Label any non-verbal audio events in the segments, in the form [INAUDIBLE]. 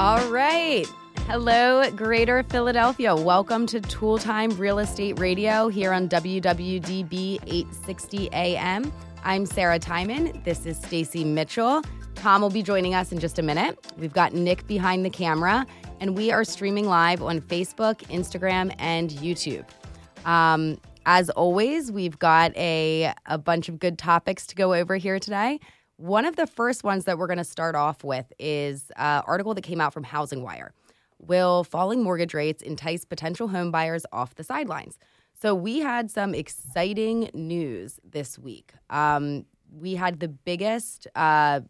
All right. Hello, Greater Philadelphia. Welcome to Toole Time Real Estate Radio here on WWDB 860 AM. I'm Sarah Tymon. This is Stacey Mitchell. Tom will be joining us in just a minute. We've got Nick behind the camera, and we are streaming live on Facebook, Instagram, and YouTube. Um, as always, we've got a, a bunch of good topics to go over here today. One of the first ones that we're going to start off with is an article that came out from Housing Wire. Will falling mortgage rates entice potential home buyers off the sidelines? So we had some exciting news this week. Um, we had the biggest uh,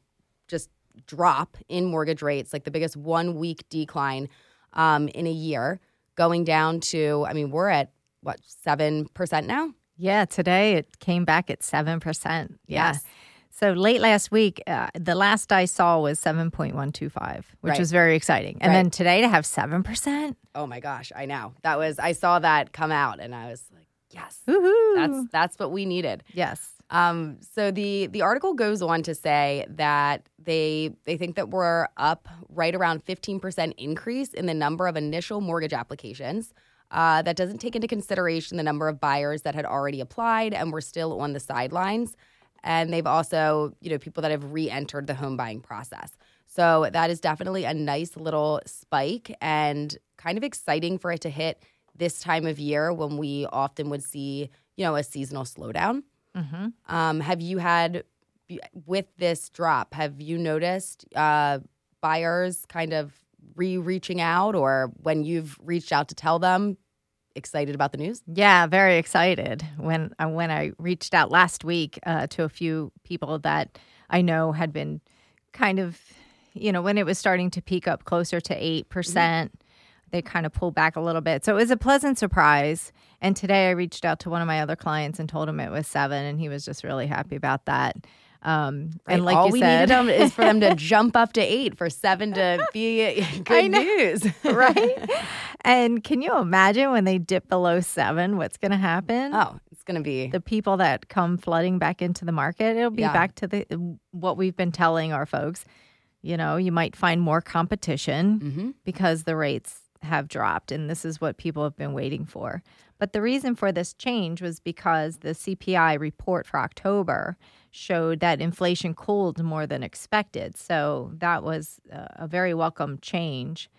just drop in mortgage rates, like the biggest one week decline um, in a year, going down to, I mean, we're at what, 7% now? Yeah, today it came back at 7%. Yeah. Yes. So late last week, uh, the last I saw was 7.125, which Right. was very exciting. And Right. then today to have 7%? Oh my gosh, I know. That was, I saw that come out and I was like, yes, Woohoo. that's, that's what we needed. yes. Um, so the the article goes on to say that they they think that we're up right around 15% increase in the number of initial mortgage applications. Uh, that doesn't take into consideration the number of buyers that had already applied and were still on the sidelines. And they've also, you know, people that have re-entered the home buying process. So that is definitely a nice little spike and kind of exciting for it to hit this time of year when we often would see, you know, a seasonal slowdown. Mm-hmm. Um, have you had with this drop? Have you noticed uh, buyers kind of re reaching out, or when you've reached out to tell them, excited about the news? Yeah, very excited when uh, when I reached out last week uh, to a few people that I know had been kind of, you know, when it was starting to peak up closer to eight percent, they kind of pulled back a little bit. So it was a pleasant surprise. And today I reached out to one of my other clients and told him it was seven, and he was just really happy about that. Um, and like all you we said, needed them is for them to [LAUGHS] jump up to eight for seven to be [LAUGHS] good news, [LAUGHS] right? and can you imagine when they dip below seven, what's going to happen? Oh, it's gonna be the people that come flooding back into the market, it'll be Yeah. back to the what we've been telling our folks. You know, you might find more competition Mhm. because the rates have dropped, and this is what people have been waiting for. But the reason for this change was because the CPI report for October showed that inflation cooled more than expected. So that was a very welcome change.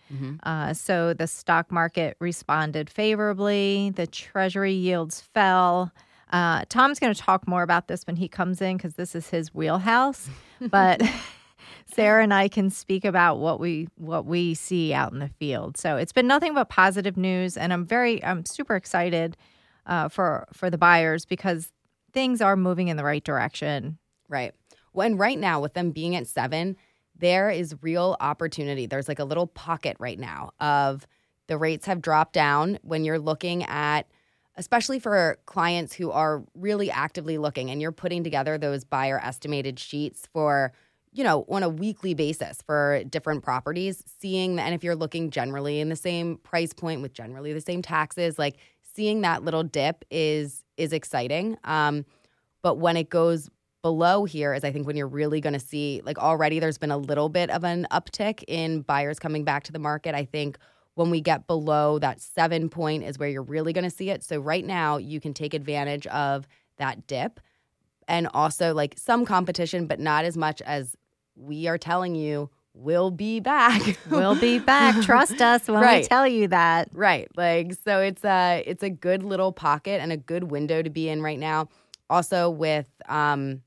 Uh, so the stock market responded favorably. The treasury yields fell. Uh, Tom's going to talk more about this when he comes in because this is his wheelhouse. [LAUGHS] But [LAUGHS] Sarah and I can speak about what we what we see out in the field. So it's been nothing but positive news, and I'm very I'm super excited uh, for for the buyers because things are moving in the right direction. Right. When right now, with them being at seven, there is real opportunity. There's like a little pocket right now of the rates have dropped down when you're looking at, especially for clients who are really actively looking and you're putting together those buyer estimated sheets for, you know, on a weekly basis for different properties, seeing that, and if you're looking generally in the same price point with generally the same taxes, like seeing that little dip is is exciting. Um, but when it goes below here is I think when you're really going to see like already there's been a little bit of an uptick in buyers coming back to the market. I think when we get below that 7 point is where you're really going to see it. So right now you can take advantage of that dip and also like some competition but not as much as we are telling you will be back. [LAUGHS] We'll be back. Trust us when we tell you that. Right. Like so it's a it's a good little pocket and a good window to be in right now. Also with um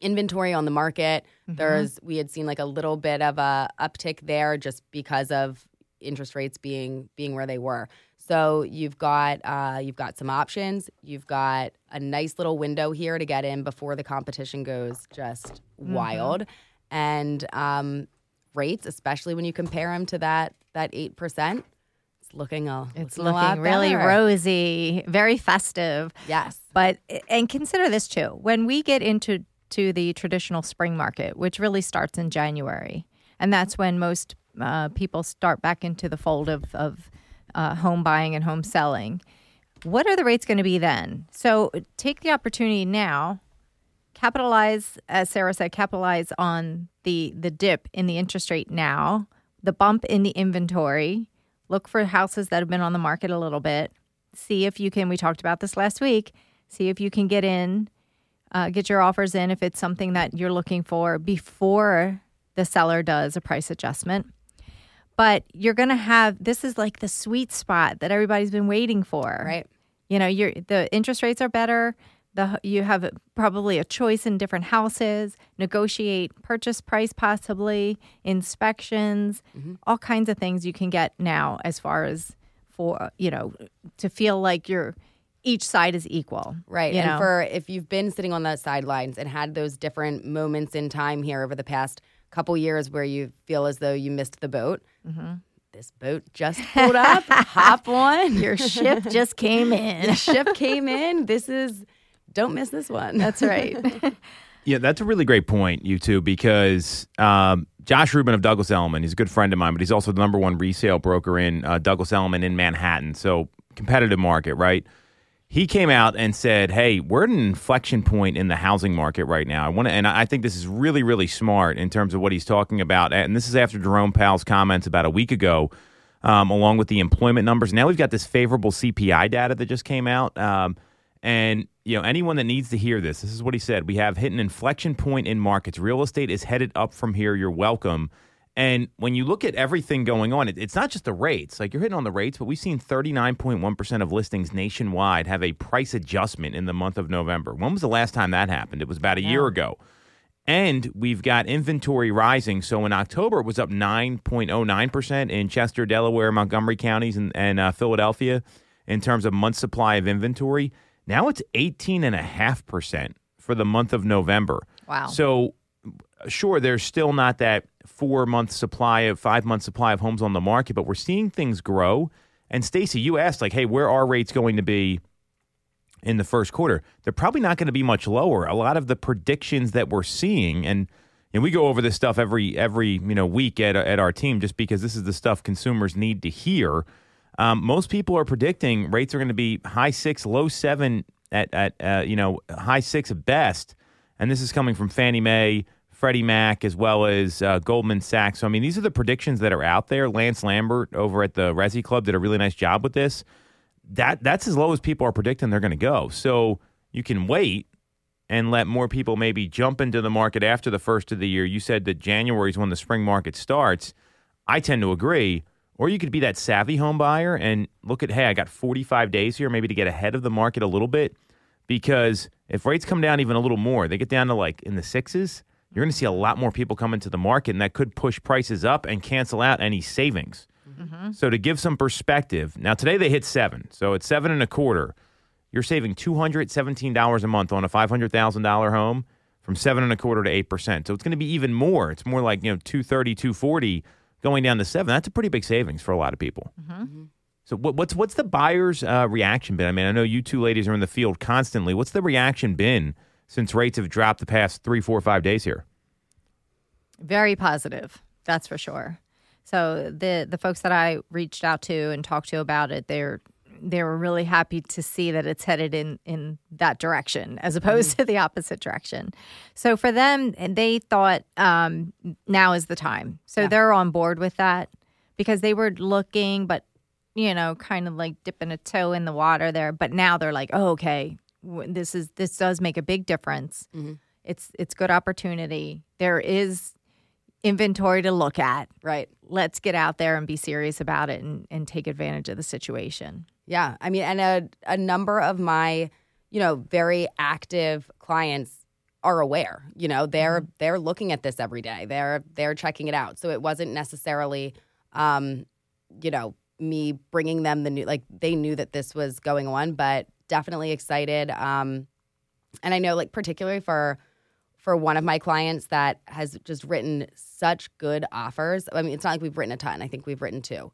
inventory on the market, there's we had seen like a little bit of a uptick there just because of interest rates being being where they were. So you've got uh, you've got some options. You've got a nice little window here to get in before the competition goes just wild, and um, rates, especially when you compare them to that that eight percent, it's looking a It's looking, a lot really better. rosy, very festive. Yes, But and consider this too. When we get into to the traditional spring market, which really starts in January, and that's when most uh, people start back into the fold of of uh, home buying and home selling. What are the rates going to be then? So take the opportunity now, capitalize, as Sarah said, capitalize on the the dip in the interest rate now the bump in the inventory. Look for houses that have been on the market a little bit. See if you can. We talked about this last week. See if you can get in, uh, get your offers in if it's something that you're looking for before the seller does a price adjustment. But you're going to have this is like the sweet spot that everybody's been waiting for. Right. You know, you're the interest rates are better. The you have probably a choice in different houses. Negotiate purchase price, possibly inspections, Mm-hmm. all kinds of things you can get now as far as for you know to feel like you're each side is equal. Right. And know? for if you've been sitting on the sidelines and had those different moments in time here over the past couple years where you feel as though you missed the boat, Mm-hmm. this boat just pulled up. [LAUGHS] hop on. your ship just came [LAUGHS] in. the ship came in. This is, don't miss this one. That's right. [LAUGHS] Yeah, that's a really great point, you two, because um, Josh Rubin of Douglas Elliman, he's a good friend of mine, but he's also the number one resale broker in uh, Douglas Elliman in Manhattan. So competitive market, right? He came out and said, "Hey, we're at an inflection point in the housing market right now. I want to, and I think this is really, really smart in terms of what he's talking about. And this is after Jerome Powell's comments about a week ago, um, along with the employment numbers. Now we've got this favorable CPI data that just came out, um, and you know anyone that needs to hear this, this is what he said. We have hit an inflection point in markets. Real estate is headed up from here. You're welcome." And when you look at everything going on, it, it's not just the rates. Like you're hitting on the rates, but we've seen 39.1% of listings nationwide have a price adjustment in the month of November. When was the last time that happened? It was about a year ago. And we've got inventory rising. So in October, it was up 9.09% in Chester, Delaware, Montgomery counties, and, and uh, Philadelphia in terms of month supply of inventory. Now it's 18.5% for the month of November. Wow. So sure, there's still not that four month supply of five month supply of homes on the market, but we're seeing things grow. And Stacey, you asked like, hey, where are rates going to be in the first quarter? They're probably not going to be much lower. A lot of the predictions that we're seeing, and and we go over this stuff every every you know week at at our team, just because this is the stuff consumers need to hear. Um, most people are predicting rates are going to be high six, low seven at at uh, you know high six at best, and this is coming from Fannie Mae, Freddie Mac, as well as uh, Goldman Sachs. So I mean, these are the predictions that are out there. Lance Lambert over at the Resi Club did a really nice job with this. That that's as low as people are predicting they're going to go. So you can wait and let more people maybe jump into the market after the first of the year. You said that January is when the spring market starts. I tend to agree. Or you could be that savvy home buyer and look at, hey, I got 45 days here maybe to get ahead of the market a little bit. Because if rates come down even a little more, they get down to like in the sixes, you're going to see a lot more people come into the market, and that could push prices up and cancel out any savings. Mm-hmm. So to give some perspective, now today they hit seven, so it's seven and a quarter. You're saving two hundred seventeen dollars a month on a five hundred thousand dollar home from seven and a quarter to eight percent. So it's going to be even more. It's more like you know 230, 240 going down to seven. That's a pretty big savings for a lot of people. So what, what's what's the buyer's uh, reaction been? I mean, I know you two ladies are in the field constantly. What's the reaction been since rates have dropped the past three, four, five days here? Very positive, that's for sure. So the the folks that I reached out to and talked to about it, they're they were really happy to see that it's headed in in that direction as opposed to the opposite direction. So for them, they thought um, now is the time. So they're on board with that because they were looking, but you know, kind of like dipping a toe in the water there. But now they're like, oh, okay, this is this does make a big difference. It's it's good opportunity. There is inventory to look at. Right. Let's get out there and be serious about it and, and take advantage of the situation. Yeah. I mean, and a, a number of my, you know, very active clients are aware. You know, they're they're looking at this every day. They're they're checking it out. So it wasn't necessarily, um, you know, me bringing them the new like they knew that this was going on, but definitely excited. Um, and I know like particularly for for one of my clients that has just written such good offers. I mean, it's not like we've written a ton. I think we've written 2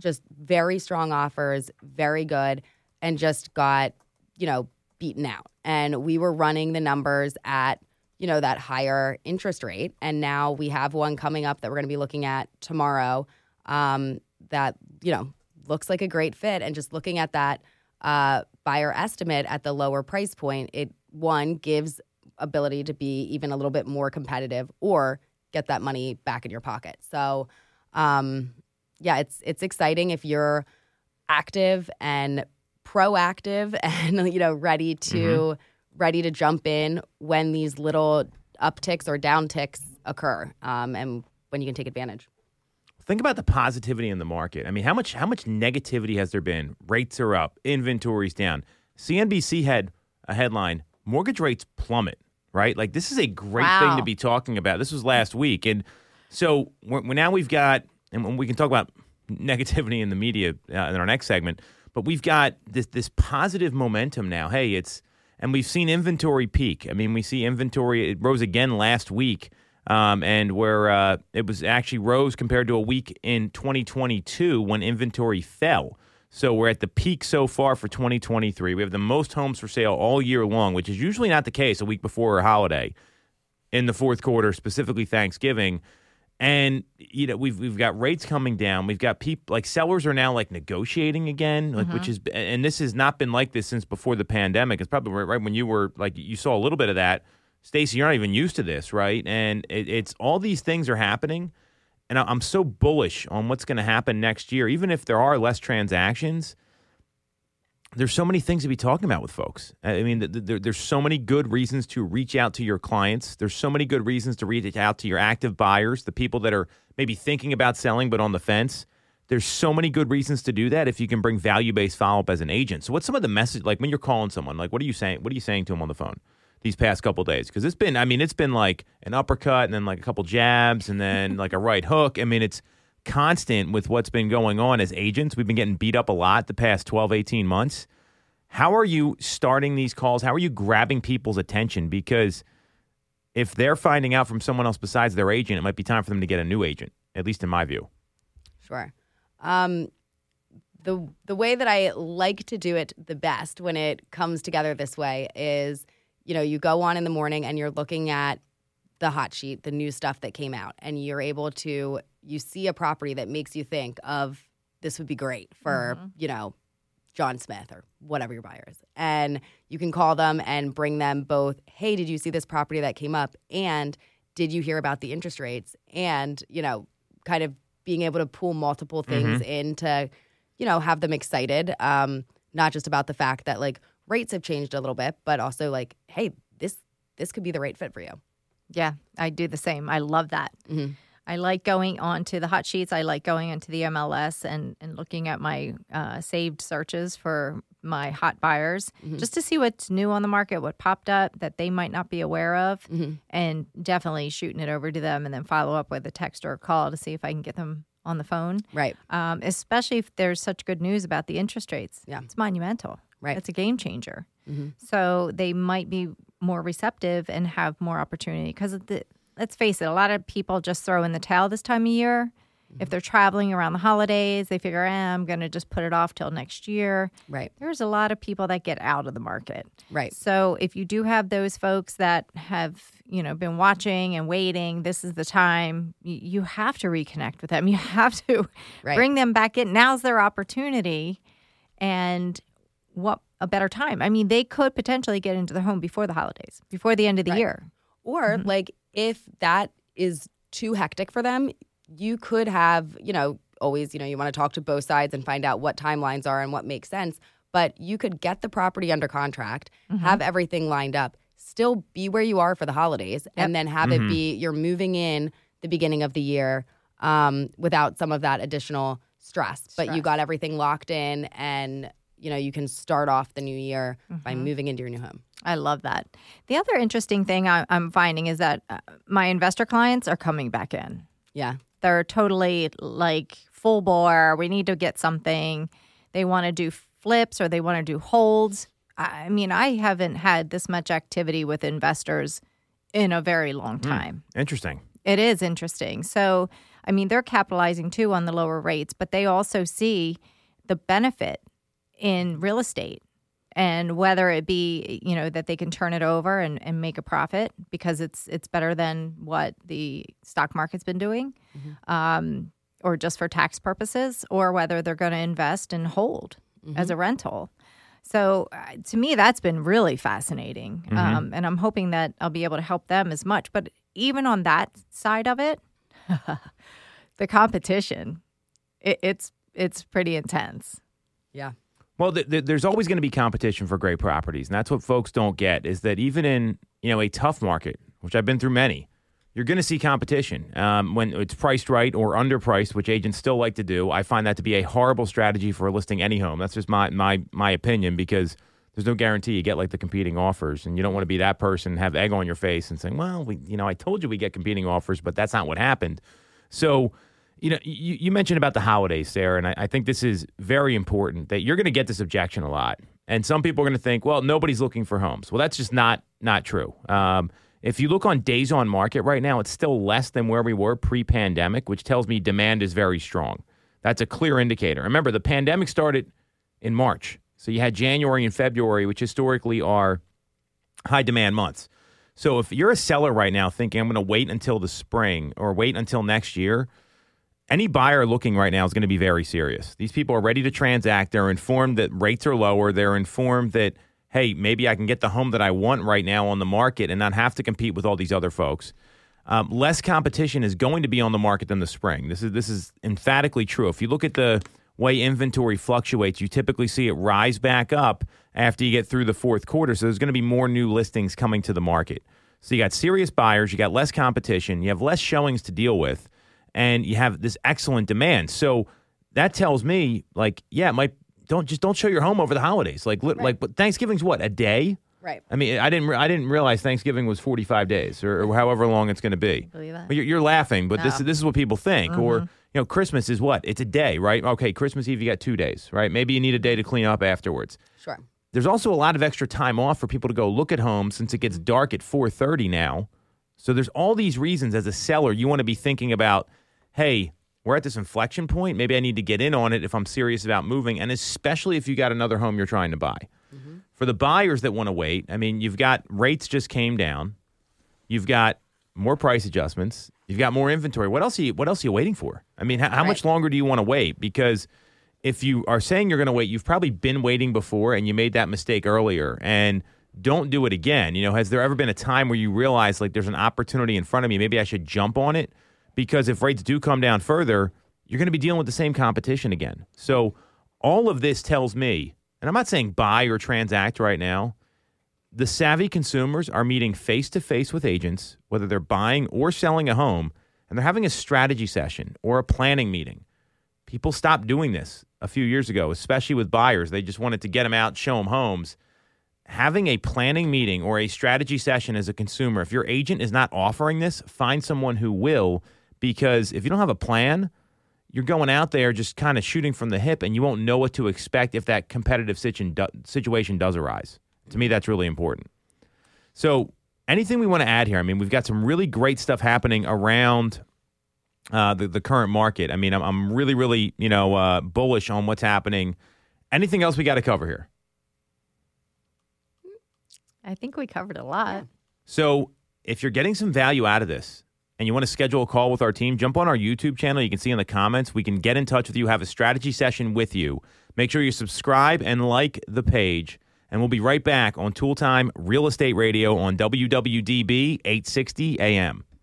Just very strong offers, very good, and just got, you know, beaten out. And we were running the numbers at, you know, that higher interest rate. And now we have one coming up that we're going to be looking at tomorrow um, that, you know, looks like a great fit. And just looking at that uh, buyer estimate at the lower price point, it one gives ability to be even a little bit more competitive or get that money back in your pocket. So, um, yeah, it's it's exciting if you're active and proactive [LAUGHS] and you know ready to ready to jump in when these little upticks or downticks occur, um, and when you can take advantage. Think about the positivity in the market. I mean, how much how much negativity has there been? Rates are up, inventory's down. CNBC had a headline: mortgage rates plummet. Right, like this is a great thing to be talking about. This was last week, and so we're, we're- now we've got, and we can talk about [LAUGHS] negativity in the media uh, in our next segment. But we've got this this positive momentum now. Hey, it's and we've seen inventory peak. I mean, we see inventory it rose again last week, um, and where uh, it was actually rose compared to a week in 2022 when inventory fell. So we're at the peak so far for 2023. We have the most homes for sale all year long, which is usually not the case a week before a holiday in the fourth quarter, specifically Thanksgiving. And you know we've we've got rates coming down. We've got people like sellers are now like negotiating again, like which mm-hmm. is and this has not been like this since before the pandemic. It's probably right, right when you were like you saw a little bit of that. Stacey, you're not even used to this, right? And it, it's all these things are happening, and I'm so bullish on what's going to happen next year. Even if there are less transactions, there's so many things to be talking about with folks. I mean, th- th- there, there's so many good reasons to reach out to your clients. There's so many good reasons to reach out to your active buyers, the people that are maybe thinking about selling but on the fence. There's so many good reasons to do that if you can bring value based follow up as an agent. So, what's some of the message like when you're calling someone? Like, what are you saying? What are you saying to them on the phone these past couple days? Because it's been, I mean, it's been like an uppercut and then like a couple jabs and then [LAUGHS] like a right hook. I mean, it's constant with what's been going on as agents. We've been getting beat up a lot the past 12, 18 months. How are you starting these calls? How are you grabbing people's attention? Because if they're finding out from someone else besides their agent, it might be time for them to get a new agent, at least in my view. Sure. Um, the the way that I like to do it the best when it comes together this way is, you know, you go on in the morning and you're looking at the hot sheet, the new stuff that came out, and you're able to you see a property that makes you think of this would be great for, you know, John Smith or whatever your buyer is. And you can call them and bring them both, hey, did you see this property that came up? And did you hear about the interest rates? And, you know, kind of being able to pull multiple things in to, you know, have them excited. Um, not just about the fact that like rates have changed a little bit, but also like, hey, this this could be the right fit for you. Yeah, I do the same. I love that. Mhm. I like going on to the hot sheets. I like going into the MLS and, and looking at my uh, saved searches for my hot buyers just to see what's new on the market, what popped up that they might not be aware of, and definitely shooting it over to them and then follow up with a text or a call to see if I can get them on the phone. Right. Um, especially if there's such good news about the interest rates. Yeah. It's monumental. Right. It's a game changer. Mhm. So they might be more receptive and have more opportunity because let's face it, a lot of people just throw in the towel this time of year. If they're traveling around the holidays, they figure, eh, I'm going to just put it off till next year. Right. There's a lot of people that get out of the market. Right. So if you do have those folks that have, you know, been watching and waiting, this is the time. You, you have to reconnect with them. [LAUGHS] You have to Right. bring them back in. Now's their opportunity. And what a better time. I mean, they could potentially get into their home before the holidays, before the end of the Right. year. Or mm-hmm. like if that is too hectic for them, you could have, you know, always, you know, you want to talk to both sides and find out what timelines are and what makes sense. But you could get the property under contract, mm-hmm. have everything lined up, still be where you are for the holidays, and then have it mm-hmm. be you're moving in the beginning of the year um, without some of that additional stress. But you got everything locked in and you know, you can start off the new year by moving into your new home. I love that. The other interesting thing I, I'm finding is that uh, my investor clients are coming back in. Yeah. They're totally like full bore. We need to get something. They want to do flips or they want to do holds. I I mean, I haven't had this much activity with investors in a very long time. Interesting. It is interesting. So, I mean, they're capitalizing too on the lower rates, but they also see the benefit in real estate and whether it be you know that they can turn it over and, and make a profit because it's it's better than what the stock market's been doing um, or just for tax purposes or whether they're going to invest and hold as a rental. So uh, to me that's been really fascinating um, and i'm hoping that i'll be able to help them as much. But even on that side of it [LAUGHS] the competition, it, it's it's pretty intense. Yeah. Well, th- th- there's always going to be competition for great properties, and that's what folks don't get is that even in you know a tough market, which I've been through many, you're going to see competition um, when it's priced right or underpriced, which agents still like to do. I find that to be a horrible strategy for listing any home. That's just my my my opinion because there's no guarantee you get like the competing offers, and you don't want to be that person have egg on your face and saying, "Well, we, you know, I told you we get competing offers, but that's not what happened." So you know, you, you mentioned about the holidays, Sarah, and I, I think this is very important that you're going to get this objection a lot. And some people are going to think, well, nobody's looking for homes. Well, that's just not not true. Um, if you look on days on market right now, it's still less than where we were pre pandemic, which tells me demand is very strong. That's a clear indicator. Remember, the pandemic started in March. So you had January and February, which historically are high demand months. So if you're a seller right now thinking, I'm going to wait until the spring or wait until next year, any buyer looking right now is going to be very serious. These people are ready to transact. They're informed that rates are lower. They're informed that, hey, maybe I can get the home that I want right now on the market and not have to compete with all these other folks. Um, less competition is going to be on the market than the spring. This is this is emphatically true. If you look at the way inventory fluctuates, you typically see it rise back up after you get through the fourth quarter. So there's going to be more new listings coming to the market. So you got serious buyers, you got less competition, you have less showings to deal with and you have this excellent demand. So that tells me, like, yeah, might don't just don't show your home over the holidays. Like, right. like, but Thanksgiving's what a day. Right. I mean, I didn't. I didn't realize Thanksgiving was forty five days or, or, however long it's going to be. Believe that. You're, you're, laughing, but no. this this is what people think. Mm-hmm. Or you know, Christmas is what? It's a day, right? Okay, Christmas Eve you got two days, right? Maybe you need a day to clean up afterwards. Sure. There's also a lot of extra time off for people to go look at homes since it gets dark at four thirty now. So there's all these reasons as a seller you want to be thinking about. Hey, we're at this inflection point. Maybe I need to get in on it if I'm serious about moving, and especially if you got another home you're trying to buy. Mm-hmm. For the buyers that want to wait, I mean, you've got rates just came down, you've got more price adjustments, you've got more inventory. What else? Are you, what else are you waiting for? I mean, how, how right. much longer do you want to wait? Because if you are saying you're going to wait, you've probably been waiting before, and you made that mistake earlier, and don't do it again. You know, has there ever been a time where you realize like there's an opportunity in front of me? Maybe I should jump on it because if rates do come down further, you're going to be dealing with the same competition again. So all of this tells me, and I'm not saying buy or transact right now, the savvy consumers are meeting face to face with agents, whether they're buying or selling a home, and they're having a strategy session or a planning meeting. People stopped doing this a few years ago, especially with buyers. They just wanted to get them out, show them homes. Having a planning meeting or a strategy session as a consumer, if your agent is not offering this, find someone who will because if you don't have a plan, you're going out there just kind of shooting from the hip and you won't know what to expect if that competitive situation does arise. To me, that's really important. So, anything we want to add here? I mean, we've got some really great stuff happening around uh, the, the current market. I mean, I'm, I'm really, really, you know, uh, bullish on what's happening. Anything else we got to cover here? I think we covered a lot. So, if you're getting some value out of this, and you want to schedule a call with our team, jump on our YouTube channel. You can see in the comments. We can get in touch with you, have a strategy session with you. Make sure you subscribe and like the page. And we'll be right back on Toole Time Real Estate Radio on WWDB 860 AM.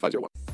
12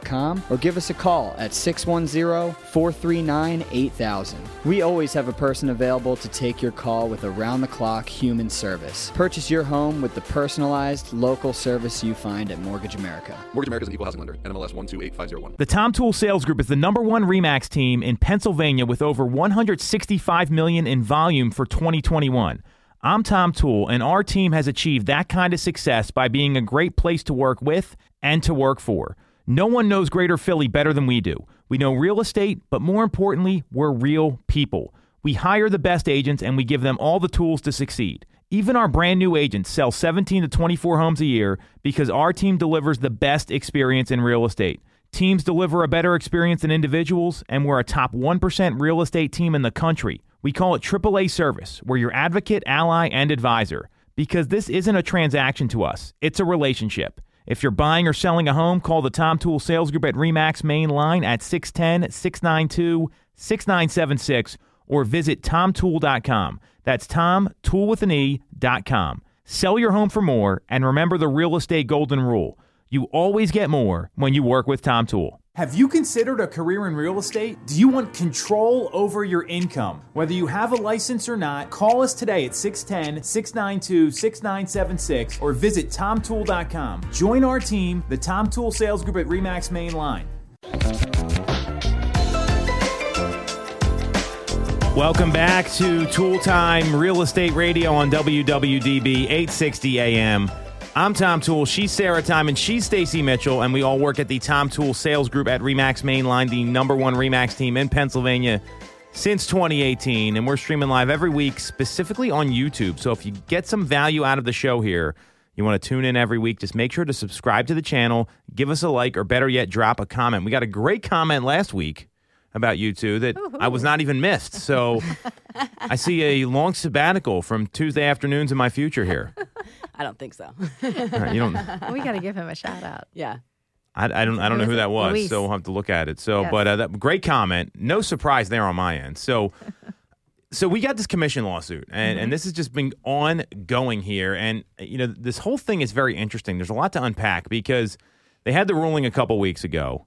TooleTimeRealEstate.com or give us a call at 610 439 8000. We always have a person available to take your call with around the clock human service. Purchase your home with the personalized local service you find at Mortgage America. Mortgage America is an equal housing lender. NMLS 128501. The Tom Toole Sales Group is the number one Remax team in Pennsylvania with over 165 million in volume for 2021. I'm Tom Toole, and our team has achieved that kind of success by being a great place to work with and to work for. No one knows Greater Philly better than we do. We know real estate, but more importantly, we're real people. We hire the best agents and we give them all the tools to succeed. Even our brand new agents sell 17 to 24 homes a year because our team delivers the best experience in real estate. Teams deliver a better experience than individuals, and we're a top 1% real estate team in the country. We call it AAA service. We're your advocate, ally, and advisor because this isn't a transaction to us, it's a relationship. If you're buying or selling a home, call the Tom Toole Sales Group at REMAX main line at 610 692 6976 or visit tomtoole.com. That's Tom, tool with an E.com. Sell your home for more and remember the real estate golden rule. You always get more when you work with Tom Toole. Have you considered a career in real estate? Do you want control over your income? Whether you have a license or not, call us today at 610 692 6976 or visit tomtoole.com. Join our team, the Tom Toole Sales Group at REMAX Main Line. Welcome back to Toole Time Real Estate Radio on WWDB 860 AM. I'm Tom Toole. She's Sarah Tymon. She's Stacey Mitchell, and we all work at the Tom Toole Sales Group at Remax Mainline, the number one Remax team in Pennsylvania since 2018. And we're streaming live every week, specifically on YouTube. So if you get some value out of the show here, you want to tune in every week, just make sure to subscribe to the channel, give us a like, or better yet, drop a comment. We got a great comment last week about you two that I was not even missed. So [LAUGHS] I see a long sabbatical from Tuesday afternoons in my future here. [LAUGHS] I don't think so. All right, you don't. [LAUGHS] we got to give him a shout out. yeah. I, I don't. I don't know who that was. Luis. So we'll have to look at it. So, Yes. but uh, that great comment. No surprise there on my end. So, [LAUGHS] so we got this commission lawsuit, and and this has just been ongoing here. And you know, this whole thing is very interesting. There's a lot to unpack because they had the ruling a couple weeks ago,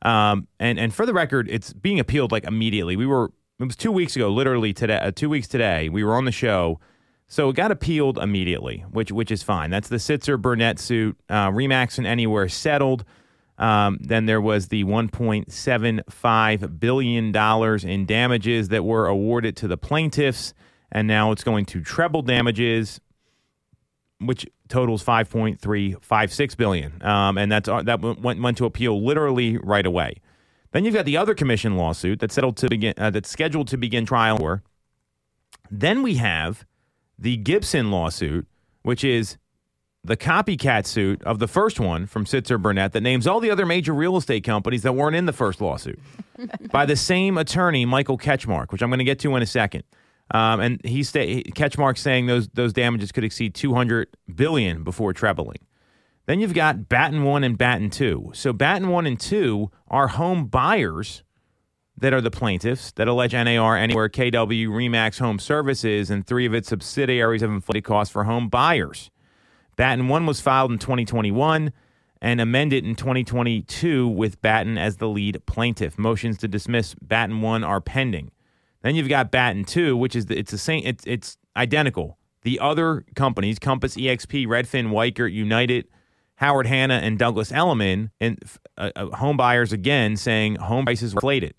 um, and and for the record, it's being appealed like immediately. We were it was two weeks ago, literally today, uh, two weeks today. We were on the show. So it got appealed immediately, which which is fine. That's the Sitzer Burnett suit. Uh, Remax and Anywhere settled. Um, then there was the 1.75 billion dollars in damages that were awarded to the plaintiffs, and now it's going to treble damages, which totals 5.356 billion. Um, and that's that went went to appeal literally right away. Then you've got the other commission lawsuit that's settled to begin uh, that's scheduled to begin trial. Then we have the Gibson lawsuit, which is the copycat suit of the first one from Sitzer Burnett that names all the other major real estate companies that weren't in the first lawsuit [LAUGHS] by the same attorney, Michael Ketchmark, which I'm going to get to in a second. Um, and he sta- Ketchmark saying those those damages could exceed 200 billion before trebling. Then you've got Batton 1 and Batton 2. So Batton 1 and 2 are home buyers that are the plaintiffs that allege NAR Anywhere KW Remax Home Services and three of its subsidiaries have inflated costs for home buyers. Batton 1 was filed in 2021 and amended in 2022 with Batton as the lead plaintiff. Motions to dismiss Batton 1 are pending. Then you've got Batton 2, which is the, it's the same it's it's identical. The other companies, Compass EXP, Redfin, Weichert, United, Howard Hanna and Douglas Elliman and uh, uh, home buyers again saying home prices were inflated.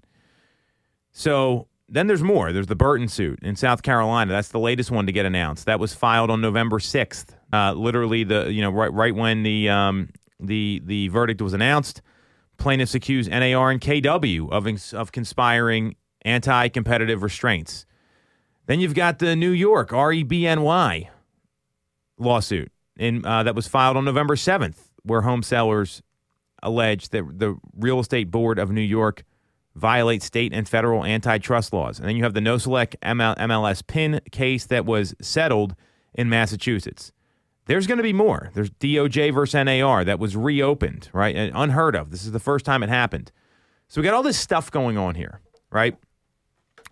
So then there's more. There's the Burton suit in South Carolina. That's the latest one to get announced. That was filed on November 6th. Uh, literally the you know right right when the um, the the verdict was announced, plaintiffs accused NAR and KW of of conspiring anti-competitive restraints. Then you've got the New York REBNY lawsuit in uh, that was filed on November 7th, where home sellers allege that the Real Estate Board of New York violates state and federal antitrust laws. And then you have the Nosalek ML- MLS PIN case that was settled in Massachusetts. There's going to be more. There's DOJ versus NAR that was reopened, right? And unheard of. This is the first time it happened. So we got all this stuff going on here, right?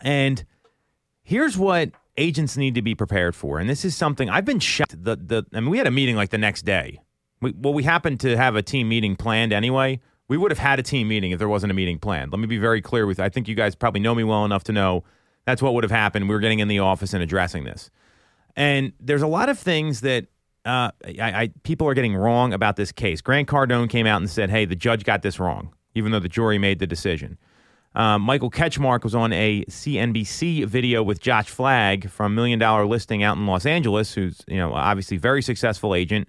And here's what agents need to be prepared for. And this is something I've been shocked. The the I mean, we had a meeting like the next day. We, well, we happened to have a team meeting planned anyway We would have had a team meeting if there wasn't a meeting planned. Let me be very clear with I think you guys probably know me well enough to know that's what would have happened. We were getting in the office and addressing this. And there's a lot of things that uh, I, I, people are getting wrong about this case. Grant Cardone came out and said, hey, the judge got this wrong, even though the jury made the decision. Um, Michael Ketchmark was on a CNBC video with Josh Flagg from Million Dollar Listing out in Los Angeles, who's you know obviously very successful agent,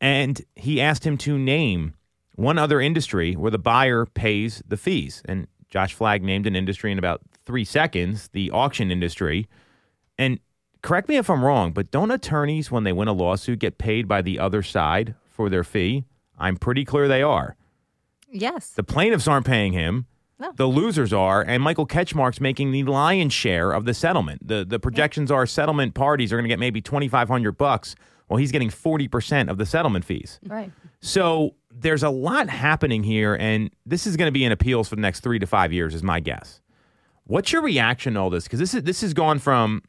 and he asked him to name one other industry where the buyer pays the fees. And Josh Flagg named an industry in about three seconds, the auction industry. And correct me if I'm wrong, but don't attorneys, when they win a lawsuit, get paid by the other side for their fee? I'm pretty clear they are. Yes. The plaintiffs aren't paying him. No. The losers are, and Michael Ketchmark's making the lion's share of the settlement. The the projections are settlement parties are going to get maybe twenty five hundred bucks, while he's getting forty percent of the settlement fees. Right. So there's a lot happening here, and this is going to be in appeals for the next three to five years, is my guess. What's your reaction to all this? Because this is this has gone from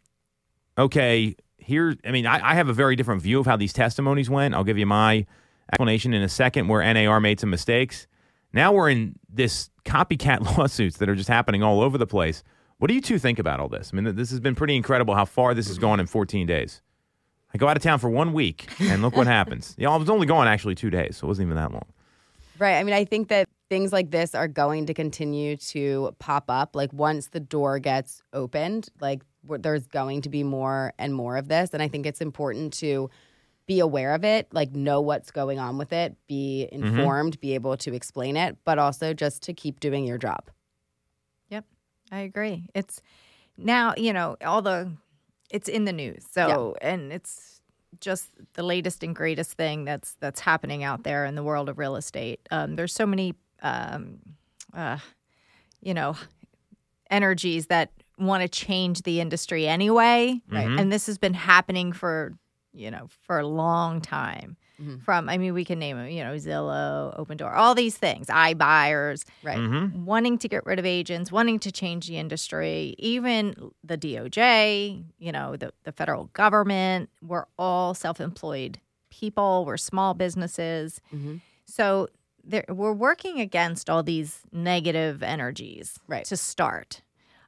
okay, here. I mean, I, I have a very different view of how these testimonies went. I'll give you my explanation in a second, where NAR made some mistakes. Now we're in this copycat [LAUGHS] lawsuits that are just happening all over the place. What do you two think about all this? I mean, this has been pretty incredible how far this has gone in 14 days. I go out of town for one week, and look what [LAUGHS] happens. You know, I was only gone actually two days, so it wasn't even that long. Right. I mean, I think that things like this are going to continue to pop up. Like once the door gets opened, like there's going to be more and more of this. And I think it's important to be aware of it, like know what's going on with it, be mm-hmm. informed, be able to explain it, but also just to keep doing your job. Yep, I agree. It's now you know all the it's in the news, so and it's just the latest and greatest thing that's that's happening out there in the world of real estate. Um, there's so many, um, uh, you know, energies that want to change the industry anyway, Right. and this has been happening for you know for a long time. From I mean, we can name them, you know, Zillow, Open Door, all these things, iBuyers, Right. Mm-hmm. wanting to get rid of agents, wanting to change the industry, even the DOJ, you know, the, the federal government, we're all self employed people, we're small businesses. Mhm. So there, we're working against all these negative energies Right. to start.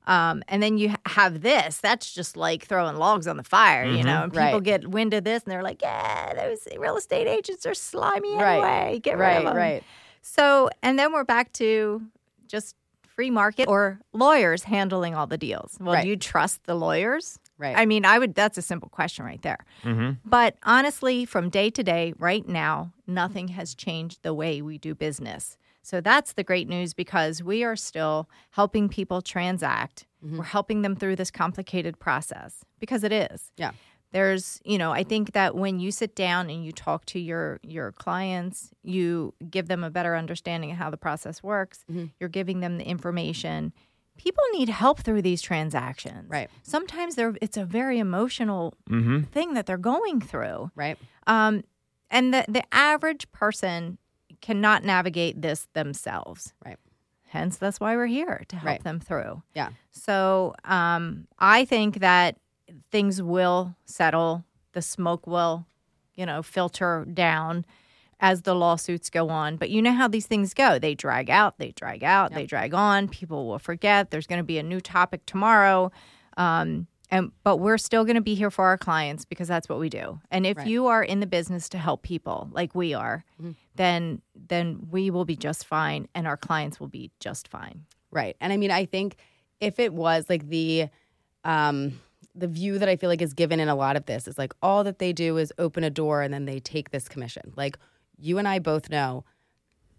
Um, and then you ha- have this. That's just like throwing logs on the fire, you know. And people Right. get wind of this, and they're like, "Yeah, those real estate agents are slimy Right. anyway. Get rid Right. of them." Right. So, and then we're back to just free market or lawyers handling all the deals. Well, Right. do you trust the lawyers? Right. I mean, I would, that's a simple question right there. Mm-hmm. But honestly, from day to day, right now, nothing has changed the way we do business. So that's the great news because we are still helping people transact. We're helping them through this complicated process because it is Yeah. there's you know i think that when you sit down and you talk to your your clients you give them a better understanding of how the process works you're giving them the information people need help through these transactions Right. sometimes they're it's a very emotional Mm-hmm. thing that they're going through Right. um, and the, the average person cannot navigate this themselves Right. hence that's why we're here to help Right. them through Yeah. so um, I think that things will settle. The smoke will, you know, filter down as the lawsuits go on. But you know how these things go. They drag out, they drag out, they drag on. People will forget. There's going to be a new topic tomorrow. Um, and but we're still going to be here for our clients because that's what we do. And if Right. you are in the business to help people like we are, then then we will be just fine and our clients will be just fine. Right. And I mean, I think if it was like the um the view that I feel like is given in a lot of this is like all that they do is open a door and then they take this commission. Like you and I both know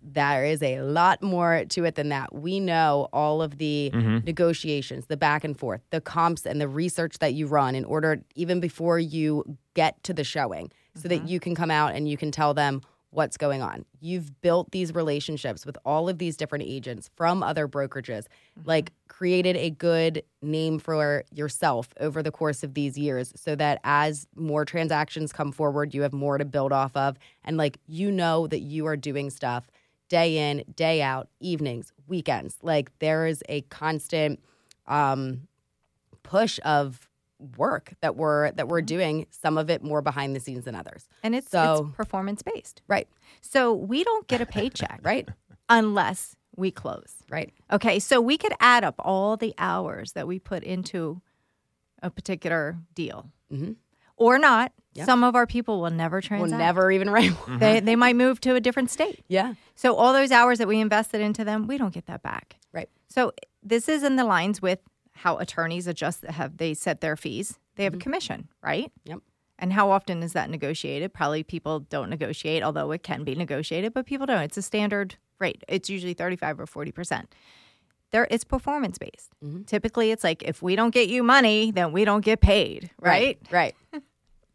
there is a lot more to it than that. We know all of the mm-hmm. negotiations, the back and forth, the comps and the research that you run in order even before you get to the showing so that mm-hmm. you can come out and you can tell them what's going on. You've built these relationships with all of these different agents from other brokerages, mm-hmm. like created a good name for yourself over the course of these years so that as more transactions come forward, you have more to build off of. And like, you know that you are doing stuff day in, day out, evenings, weekends. Like, there is a constant, um, push of work that we're that we're doing some of it more behind the scenes than others And it's, So- it's performance based. right So we don't get a paycheck. right [LAUGHS] unless we close. Right. Okay, so we could add up all the hours that we put into a particular deal, Mhm. Or not. Yep. Some of our people will never We'll never even write. They mm-hmm. they might move to a different state. yeah. So all those hours that we invested into them, we don't get that back. Right. So this is in the lines with how attorneys adjust have they set their fees. They have a commission, right? Yep. And how often is that negotiated? Probably people don't negotiate, although it can be negotiated, but people don't. It's a standard rate. It's usually 35 or 40%. There it's performance based. Mm-hmm. Typically it's like if we don't get you money, then we don't get paid, right? Right. [LAUGHS]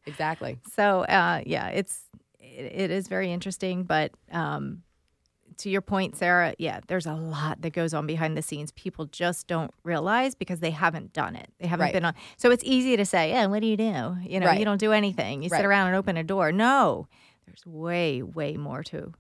exactly. So uh, yeah, it's it, it is very interesting, but um, to your point, Sarah, yeah, there's a lot that goes on behind the scenes. People just don't realize because they haven't done it. They haven't Right. been on. So it's easy to say, yeah, what do you do? You know, Right. you don't do anything. You Right. sit around and open a door. No, there's way, way more to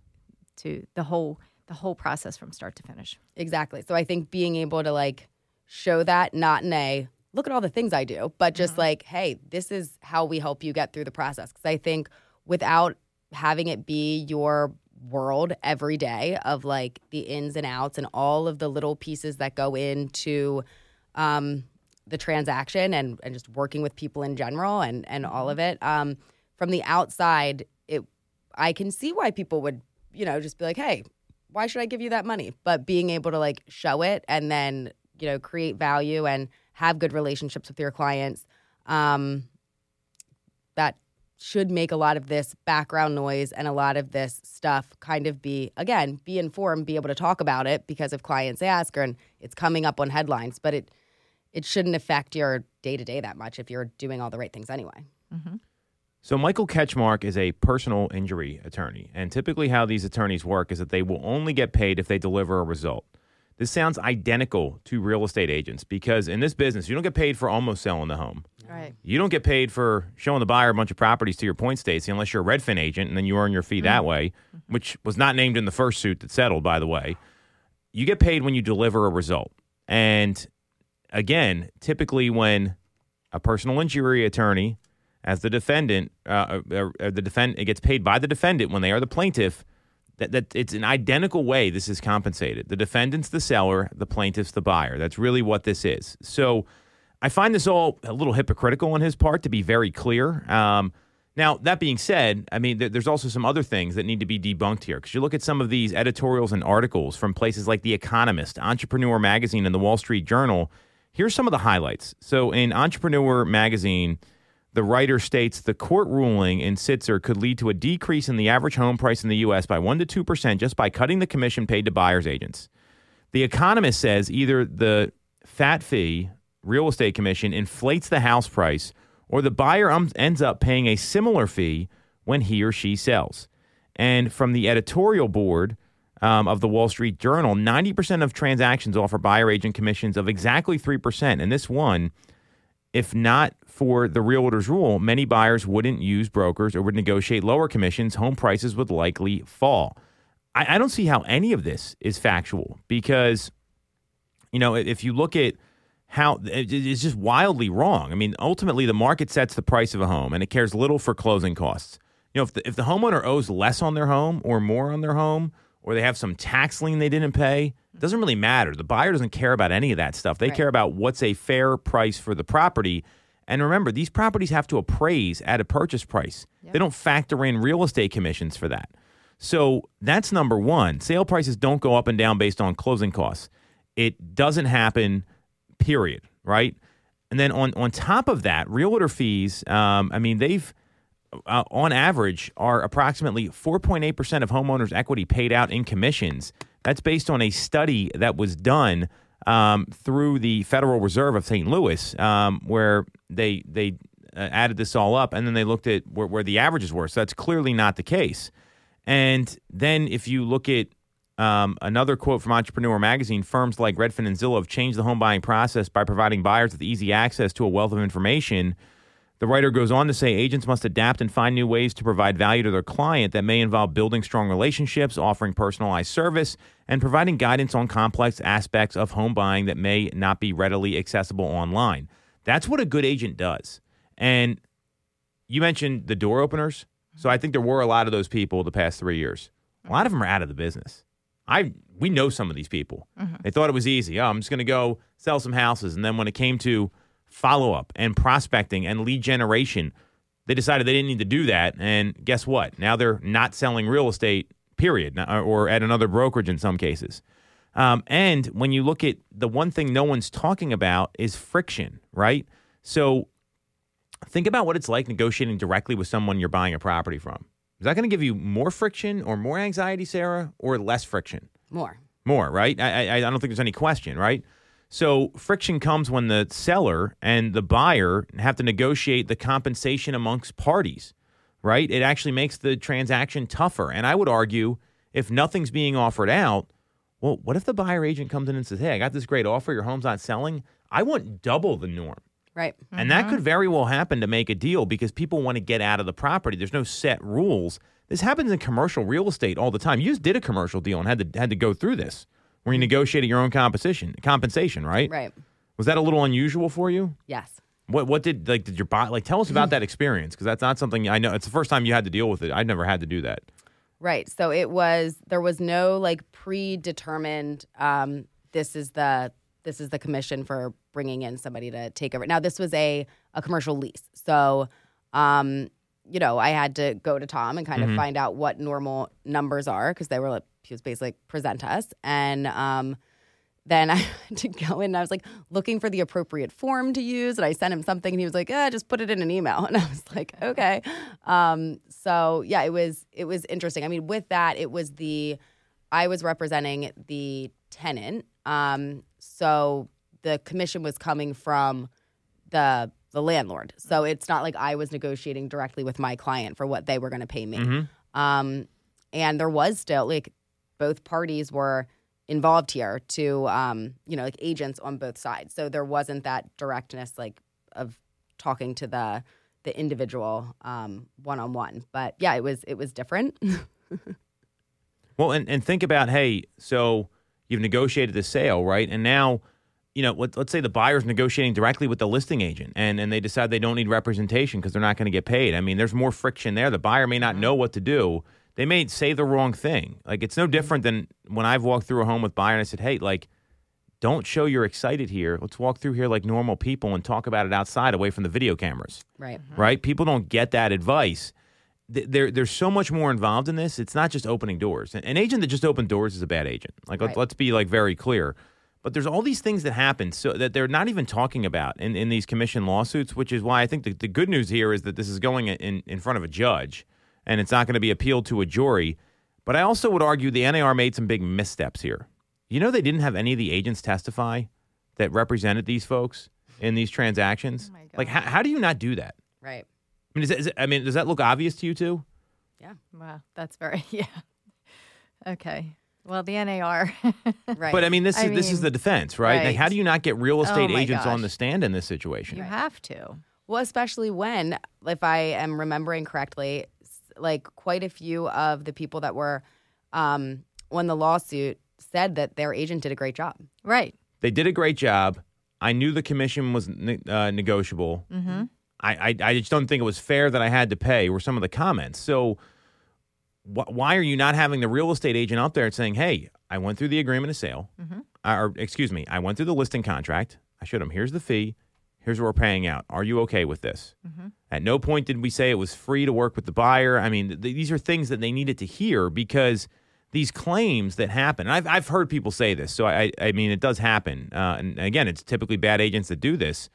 to the whole the whole process from start to finish. Exactly. So I think being able to like show that not in a look at all the things I do, but just like, hey, this is how we help you get through the process. Because I think without having it be your world every day of like the ins and outs and all of the little pieces that go into um, the transaction and, and just working with people in general and, and all of it, um, from the outside, it I can see why people would, you know, just be like, hey, why should I give you that money? But being able to like show it and then, you know, create value and have good relationships with your clients, um, that should make a lot of this background noise and a lot of this stuff kind of be, again, be informed, be able to talk about it because if clients ask and it's coming up on headlines, but it, it shouldn't affect your day to day that much if you're doing all the right things anyway. So Michael Ketchmark is a personal injury attorney, and typically how these attorneys work is that they will only get paid if they deliver a result. This sounds identical to real estate agents because in this business, you don't get paid for almost selling the home. Right. You don't get paid for showing the buyer a bunch of properties to your point Stacey, unless you're a Redfin agent and then you earn your fee that way, which was not named in the first suit that settled, by the way. You get paid when you deliver a result. And again, typically when a personal injury attorney, as the defendant, uh, uh, uh, the defend, it gets paid by the defendant when they are the plaintiff. That, that it's an identical way this is compensated. The defendant's the seller, the plaintiff's the buyer. That's really what this is. So I find this all a little hypocritical on his part, to be very clear. Um, now, that being said, I mean, there, there's also some other things that need to be debunked here because you look at some of these editorials and articles from places like The Economist, Entrepreneur Magazine, and The Wall Street Journal. Here's some of the highlights. So, in Entrepreneur Magazine, the writer states the court ruling in Sitzer could lead to a decrease in the average home price in the U.S. by 1% to 2% just by cutting the commission paid to buyer's agents. The Economist says either the fat fee, real estate commission, inflates the house price, or the buyer um, ends up paying a similar fee when he or she sells. And from the editorial board um, of the Wall Street Journal, 90% of transactions offer buyer agent commissions of exactly 3%. And this one, if not for the realtor's rule, many buyers wouldn't use brokers or would negotiate lower commissions. Home prices would likely fall. I, I don't see how any of this is factual because, you know, if you look at how it's just wildly wrong. I mean, ultimately, the market sets the price of a home and it cares little for closing costs. You know, if the, if the homeowner owes less on their home or more on their home, or they have some tax lien they didn't pay, it doesn't really matter. The buyer doesn't care about any of that stuff. They Right. care about what's a fair price for the property. And remember, these properties have to appraise at a purchase price. They don't factor in real estate commissions for that. So that's number one. Sale prices don't go up and down based on closing costs. It doesn't happen, period. Right. And then on, on top of that, realtor fees, um, I mean, they've, uh, on average, are approximately 4.8% of homeowners' equity paid out in commissions. That's based on a study that was done um, through the Federal Reserve of St. Louis, um, where they they uh, added this all up, and then they looked at where, where the averages were. So that's clearly not the case. And then if you look at um, another quote from Entrepreneur Magazine, firms like Redfin and Zillow have changed the home buying process by providing buyers with easy access to a wealth of information. The writer goes on to say agents must adapt and find new ways to provide value to their client that may involve building strong relationships, offering personalized service, and providing guidance on complex aspects of home buying that may not be readily accessible online. That's what a good agent does. And you mentioned the door openers. So I think there were a lot of those people the past three years. A lot of them are out of the business. I we know some of these people. Mm-hmm. They thought it was easy. Oh, I'm just going to go sell some houses, and then when it came to follow up and prospecting and lead generation, they decided they didn't need to do that. And guess what? Now they're not selling real estate. Period, or at another brokerage in some cases. Um, and when you look at the one thing no one's talking about is friction, right? So think about what it's like negotiating directly with someone you're buying a property from. Is that going to give you more friction or more anxiety, Sarah, or less friction? More. More, right? I, I, I don't think there's any question, right? So friction comes when the seller and the buyer have to negotiate the compensation amongst parties, right? It actually makes the transaction tougher. And I would argue if nothing's being offered out, well, what if the buyer agent comes in and says, "Hey, I got this great offer. Your home's not selling. I want double the norm." Right. And that mm-hmm. could very well happen to make a deal because people want to get out of the property. There's no set rules. This happens in commercial real estate all the time. You just did a commercial deal and had to had to go through this, where you negotiated your own compensation, compensation, right? Right. Was that a little unusual for you? Yes. What what did like did your buy like tell us about [LAUGHS] that experience because that's not something I know. It's the first time you had to deal with it. I've never had to do that. Right. So it was there was no like predetermined um this is the this is the commission for bringing in somebody to take over. Now this was a a commercial lease. So um you know, I had to go to Tom and kind of find out what normal numbers are because they were like he was basically like present us and um then [LAUGHS] I had to go in and I was like looking for the appropriate form to use. And I sent him something and he was like, eh, just put it in an email. [LAUGHS] And I was like, okay. Um, so yeah, it was it was interesting. I mean, with that, it was the I was representing the tenant. Um, so the commission was coming from the the landlord. So it's not like I was negotiating directly with my client for what they were going to pay me. Um, and there was still like both parties were involved here to um, you know like agents on both sides. So there wasn't that directness like of talking to the the individual one on one. But yeah, it was it was different. [LAUGHS] Well, and, and think about, hey, so you've negotiated the sale, right? And now, you know, let, let's say the buyer's negotiating directly with the listing agent and, and they decide they don't need representation because they're not going to get paid. I mean, there's more friction there. The buyer may not know what to do. They may say the wrong thing. Like, it's no different than when I've walked through a home with buyer and I said, hey, like, don't show you're excited here. Let's walk through here like normal people and talk about it outside away from the video cameras right. Mm-hmm. right? People don't get that advice. There, there's so much more involved in this. It's not just opening doors. An agent that just opened doors is a bad agent. Like Right. let's, let's be like very clear. But there's all these things that happen so that they're not even talking about in, in these commission lawsuits, which is why I think the, the good news here is that this is going in, in front of a judge and it's not going to be appealed to a jury. But I also would argue the NAR made some big missteps here. You know, they didn't have any of the agents testify that represented these folks in these transactions. Oh my like, how, how do you not do that? Right. I mean, is, it- is it, I mean, does that look obvious to you too? Yeah. Wow, that's very [LAUGHS] yeah. Okay. Well, the NAR. [LAUGHS] Right. But I mean, this I is this is the defense, right? Like, how do you not get real estate oh my agents on the stand in this situation? you have to. Well, especially when, if I am remembering correctly, s- like quite a few of the people that were um, on the lawsuit said that their agent did a great job. Right. They did a great job. I knew the commission was ne- uh, negotiable. Mm-hmm. I, I I just don't think it was fair that I had to pay. Were some of the comments so? Wh- why are you not having the real estate agent up there and saying, "Hey, I went through the agreement of sale, Mm-hmm. or excuse me, I went through the listing contract. I showed them here's the fee, here's what we're paying out. Are you okay with this?" Mm-hmm. At no point did we say it was free to work with the buyer. I mean, th- these are things that they needed to hear because these claims that happen. And I've I've heard people say this, so I I mean it does happen. Uh, and again, it's typically bad agents that do this.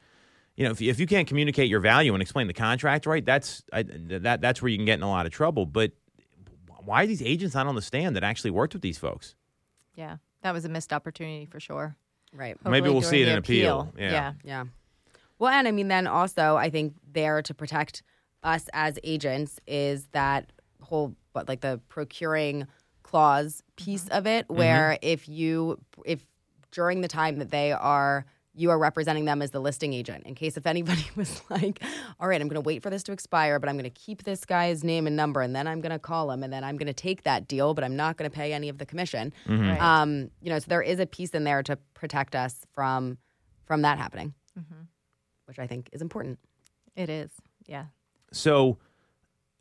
You know, if, if you can't communicate your value and explain the contract right, that's I, that that's where you can get in a lot of trouble. But why are these agents not on the stand that actually worked with these folks? Yeah. That was a missed opportunity for sure. Right. Maybe we'll see it the in appeal. Yeah. Yeah. Yeah. Well, and I mean, then also, I think there to protect us as agents is that whole, what, like the procuring clause piece mm-hmm. of it, mm-hmm. where if you, if during the time that they are, you are representing them as the listing agent, in case if anybody [LAUGHS] was like, all right, I'm going to wait for this to expire, but I'm going to keep this guy's name and number, and then I'm going to call him, and then I'm going to take that deal, but I'm not going to pay any of the commission. Mm-hmm. Right. Um, you know, so there is a piece in there to protect us from from that happening, which I think is important. it is. Yeah. So,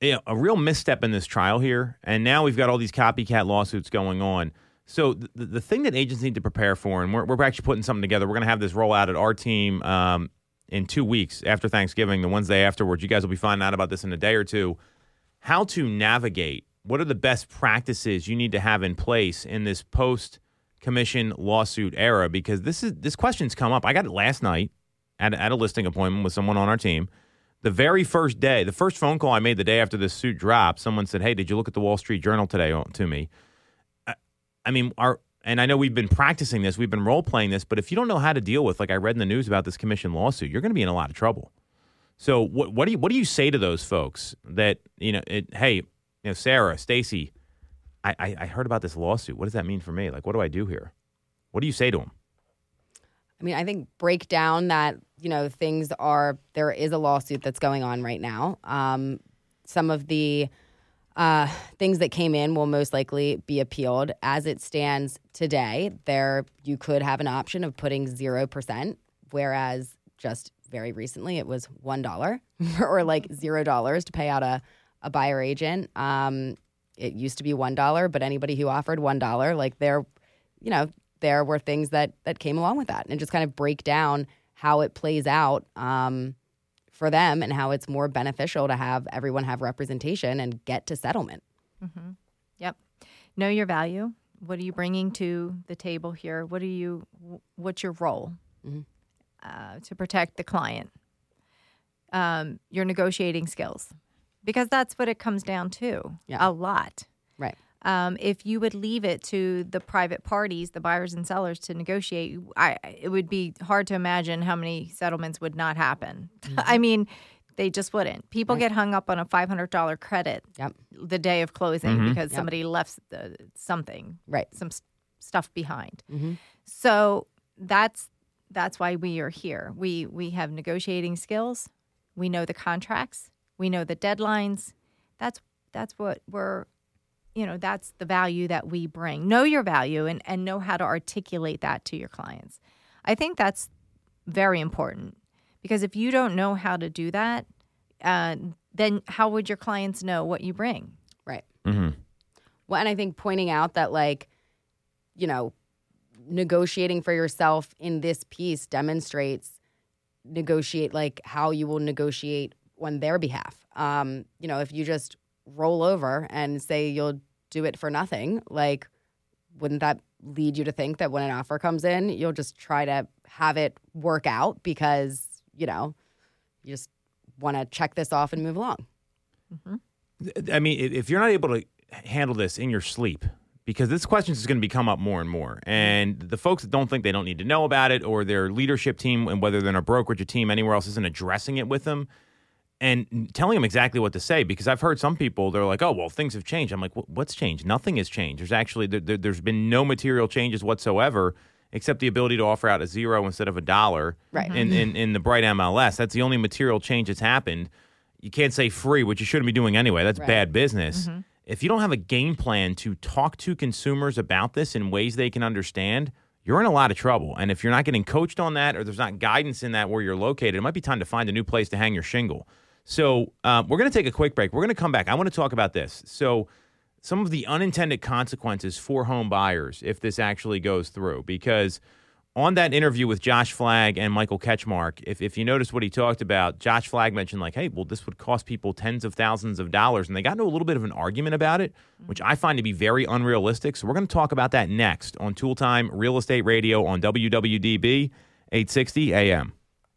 yeah, a real misstep in this trial here, and now we've got all these copycat lawsuits going on. So the, the thing that agents need to prepare for, and we're, we're actually putting something together. We're going to have this roll out at our team um, in two weeks after Thanksgiving, the Wednesday afterwards. You guys will be finding out about this in a day or two. How to navigate? What are the best practices you need to have in place in this post commission lawsuit era? Because this is this question's come up. I got it last night at, at a listing appointment with someone on our team. The very first day, the first phone call I made the day after this suit dropped, someone said, "Hey, did you look at the Wall Street Journal today?" To me, I, I mean, our and I know we've been practicing this, we've been role playing this, but if you don't know how to deal with, like I read in the news about this commission lawsuit, you're going to be in a lot of trouble. So what what do you what do you say to those folks that you know? It, hey, you know, Sarah, Stacey, I, I I heard about this lawsuit. What does that mean for me? Like, what do I do here? What do you say to them? I mean, I think break down that you know things are there is a lawsuit that's going on right now. Um, some of the uh, things that came in will most likely be appealed. As it stands today, there you could have an option of putting zero percent, whereas just very recently it was one dollar [LAUGHS] or like zero dollars to pay out a a buyer agent. Um, it used to be one dollar, but anybody who offered one dollar, like there, you know, there were things that that came along with that, and just kind of break down how it plays out um, for them and how it's more beneficial to have everyone have representation and get to settlement. Yep. Know your value. What are you bringing to the table here? What are you? What's your role uh, to protect the client? Um, your negotiating skills, because that's what it comes down to. Yeah. A lot. Right. Um, if you would leave it to the private parties, the buyers and sellers, to negotiate, I, it would be hard to imagine how many settlements would not happen. [LAUGHS] I mean, they just wouldn't. People get hung up on a five hundred dollar credit Yep. the day of closing because Yep. somebody left uh, something, Right. some s- stuff behind. Mm-hmm. So that's that's why we are here. We we have negotiating skills. We know the contracts. We know the deadlines. That's that's what we're you know, that's the value that we bring. Know your value and, and know how to articulate that to your clients. I think that's very important because if you don't know how to do that, uh, then how would your clients know what you bring? Right. Mm-hmm. Well, and I think pointing out that, like, you know, negotiating for yourself in this piece demonstrates negotiate like how you will negotiate on their behalf. Um, you know, if you just roll over and say you'll do it for nothing, like, wouldn't that lead you to think that when an offer comes in, you'll just try to have it work out because, you know, you just want to check this off and move along? Mm-hmm. I mean, if you're not able to handle this in your sleep, because this question is going to become up more and more, and the folks that don't think they don't need to know about it, or their leadership team, and whether they're in a brokerage, a team, anywhere else, isn't addressing it with them and telling them exactly what to say. Because I've heard some people, they're like, "Oh, well, things have changed." I'm like, "What's changed? Nothing has changed. There's actually there, there's been no material changes whatsoever." Except the ability to offer out a zero instead of a dollar Right. in, mm-hmm. in, in the Bright MLS. That's the only material change that's happened you can't say free, which you shouldn't be doing anyway. That's Right. bad business. Mm-hmm. If you don't have a game plan to talk to consumers about this in ways they can understand, you're in a lot of trouble. And if you're not getting coached on that or there's not guidance in that where you're located, it might be time to find a new place to hang your shingle. So uh, we're going to take a quick break. We're going to come back. I want to talk about this. So some of the unintended consequences for home buyers if this actually goes through, because on that interview with Josh Flagg and Michael Ketchmark, if, if you notice what he talked about, Josh Flagg mentioned, like, hey, well, this would cost people tens of thousands of dollars. And they got into a little bit of an argument about it, which I find to be very unrealistic. So we're going to talk about that next on Toole Time Real Estate Radio on WWDB 860 AM.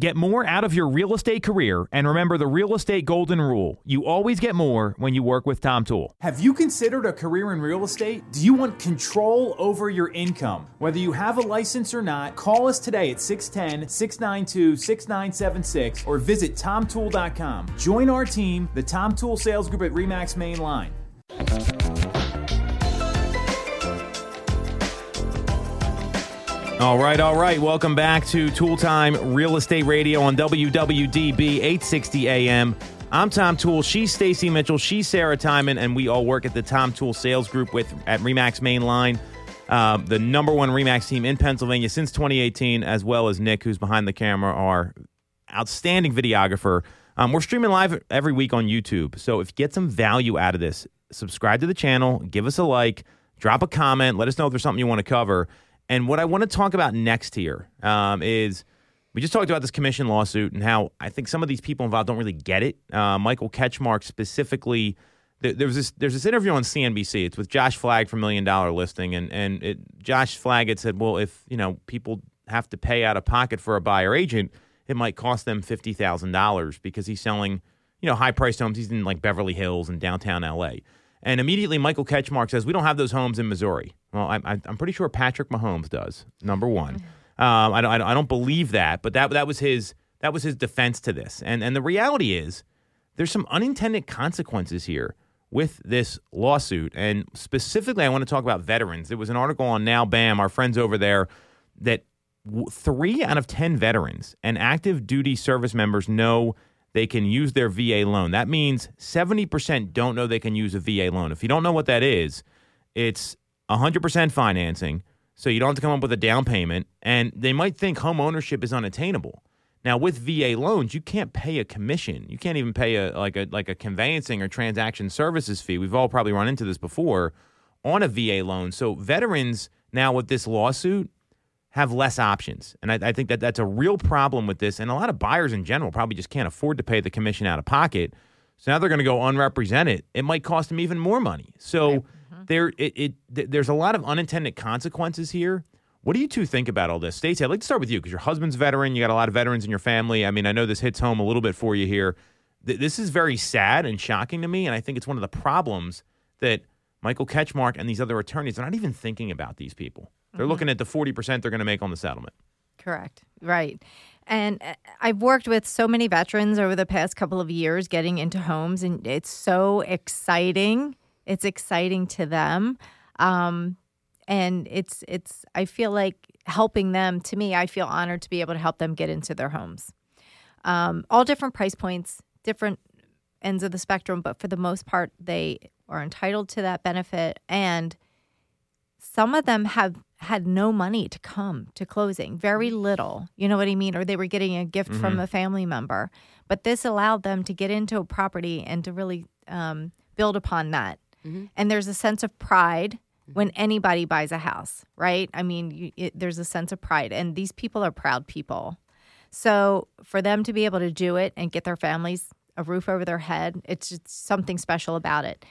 Get more out of your real estate career and remember the real estate golden rule. You always get more when you work with Tom Toole. Have you considered a career in real estate? Do you want control over your income? Whether you have a license or not, call us today at 610 692 6976 or visit tomtoole.com. Join our team, the Tom Toole Sales Group at Remax Main All right, all right. Welcome back to Toole Time Real Estate Radio on WWDB 860 AM. I'm Tom Toole. She's Stacey Mitchell. She's Sarah Tymon, and we all work at the Tom Toole Sales Group with at Remax Main Line, uh, the number one Remax team in Pennsylvania since 2018, as well as Nick, who's behind the camera, our outstanding videographer. Um, we're streaming live every week on YouTube. So if you get some value out of this, subscribe to the channel, give us a like, drop a comment, let us know if there's something you want to cover. And what I want to talk about next here um, is we just talked about this commission lawsuit and how I think some of these people involved don't really get it. Uh, Michael Ketchmark specifically. There, was this. There's this interview on CNBC. It's with Josh Flagg from Million Dollar Listing, and and it, Josh Flagg had said, well, if you know people have to pay out of pocket for a buyer agent, it might cost them fifty thousand dollars because he's selling you know high priced homes. He's in like Beverly Hills and downtown LA. And immediately, Michael Ketchmark says, "We don't have those homes in Missouri." Well, I, I, I'm pretty sure Patrick Mahomes does. Number one, um, I, don't, I don't- believe that, but that that was his that was his defense to this. And and the reality is, there's some unintended consequences here with this lawsuit. And specifically, I want to talk about veterans. There was an article on Now Bam, our friends over there, that three out of ten veterans and active duty service members know they can use their VA loan. That means 70% don't know they can use a VA loan. If you don't know what that is, it's 100% financing, so you don't have to come up with a down payment, and they might think home ownership is unattainable. Now with VA loans, you can't pay a commission. You can't even pay a like a like a conveyancing or transaction services fee. We've all probably run into this before on a VA loan. So veterans now with this lawsuit have less options. And I, I think that that's a real problem with this. And a lot of buyers in general probably just can't afford to pay the commission out of pocket. So now they're going to go unrepresented. It might cost them even more money. So mm-hmm. there, it, it th- there's a lot of unintended consequences here. What do you two think about all this, Stacey? I'd like to start with you because your husband's a veteran. You got a lot of veterans in your family. I mean, I know this hits home a little bit for you here. Th- this is very sad and shocking to me, and I think it's one of the problems that Michael Ketchmark and these other attorneys are not even thinking about these people. They're looking at the forty percent they're going to make on the settlement. Correct. Right. And uh, I've worked with so many veterans over the past couple of years getting into homes, and it's so exciting. It's exciting to them. Um, and it's it's I feel like helping them to me I feel honored to be able to help them get into their homes. Um, all different price points, different ends of the spectrum, but for the most part they are entitled to that benefit and some of them have had no money to come to closing, very mm. little. You know what I mean? Or they were getting a gift from mm-hmm. a family member. But this allowed them to get into a property and to really um, build upon that. Mm-hmm. And there's a sense of pride mm-hmm. when anybody buys a house, right? I mean, you, it, there's a sense of pride, and these people are proud people. So for them to be able to do it and get their families a roof over their head. It's just something special about it.